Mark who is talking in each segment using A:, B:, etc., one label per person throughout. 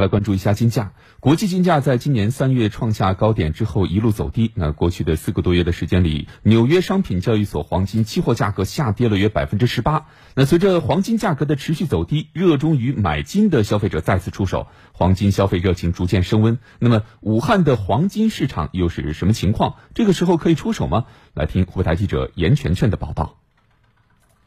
A: 来关注一下金价，国际金价在今年三月创下高点之后一路走低。那过去的四个多月的时间里，纽约商品交易所黄金期货价格下跌了约百分之十八。那随着黄金价格的持续走低，热衷于买金的消费者再次出手，黄金消费热情逐渐升温。那么，武汉的黄金市场又是什么情况？这个时候可以出手吗？来听湖台记者严全全的报道。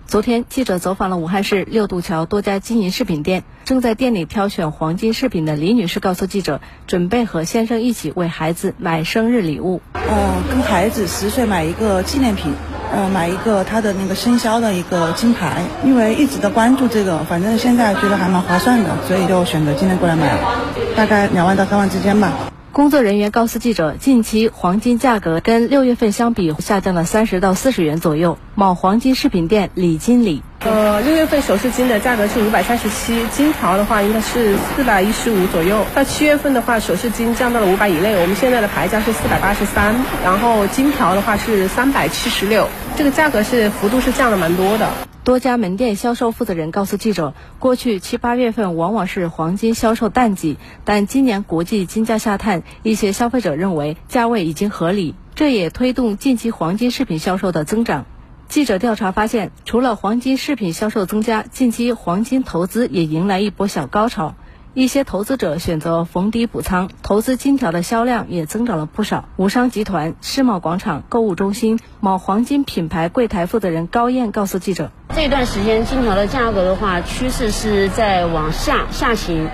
B: 昨天，记者走访了武汉市六渡桥多家金银饰品店。正在店里挑选黄金饰品的李女士告诉记者，准备和先生一起为孩子买生日礼物。
C: 嗯，跟孩子十岁买一个纪念品，嗯，买一个他的那个生肖的一个金牌。因为一直在关注这个，反正现在觉得还蛮划算的，所以就选择今天过来买了，大概两万到三万之间吧。
B: 工作人员告诉记者，近期黄金价格跟六月份相比下降了三十到四十元左右。某黄金饰品店李经理，
D: 呃，六月份首饰金的价格是五百三十七，金条的话应该是四百一十五左右。到七月份的话，首饰金降到了五百以内，我们现在的牌价是四百八十三，然后金条的话是三百七十六，这个价格是幅度是降了蛮多的。
B: 多家门店销售负责人告诉记者，过去七八月份往往是黄金销售淡季，但今年国际金价下探，一些消费者认为价位已经合理，这也推动近期黄金饰品销售的增长。记者调查发现，除了黄金饰品销售增加，近期黄金投资也迎来一波小高潮。一些投资者选择逢低补仓，投资金条的销量也增长了不少。武商集团世贸广场购物中心某黄金品牌柜台负责人高燕告诉记者：“
E: 这段时间金条的价格的话，趋势是在往下下行，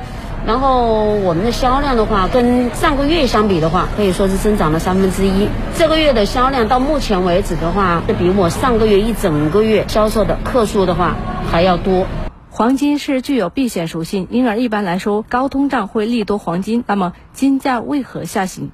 E: 然后我们的销量的话，跟上个月相比的话，可以说是增长了三分之一。这个月的销量到目前为止的话，是比我上个月一整个月销售的克数的话还要多。”
B: 黄金是具有避险属性，因而一般来说高通胀会利多黄金。那么金价为何下行？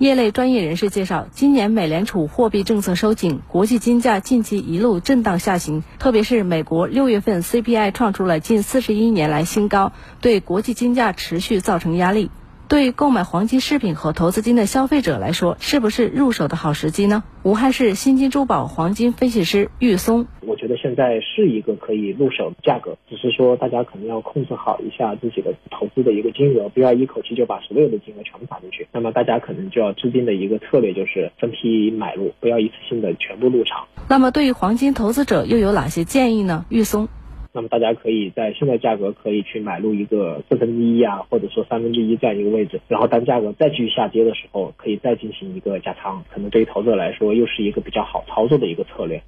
B: 业内专业人士介绍，今年美联储货币政策收紧，国际金价近期一路震荡下行，特别是美国六月份 CPI 创出了近四十一年来新高，对国际金价持续造成压力。对购买黄金饰品和投资金的消费者来说，是不是入手的好时机呢？武汉市新金珠宝黄金分析师玉松。
F: 觉得现在是一个可以入手的价格，只是说大家可能要控制好一下自己的投资的一个金额，不要一口气就把所有的金额全部打进去。那么大家可能就要制定的一个策略就是分批买入，不要一次性的全部入场。
B: 那么对于黄金投资者又有哪些建议呢？玉松，
F: 那么大家可以在现在价格可以去买入一个四分之一啊，或者说三分之一这样一个位置，然后当价格再继续下跌的时候，可以再进行一个加仓，可能对于投资者来说又是一个比较好操作的一个策略。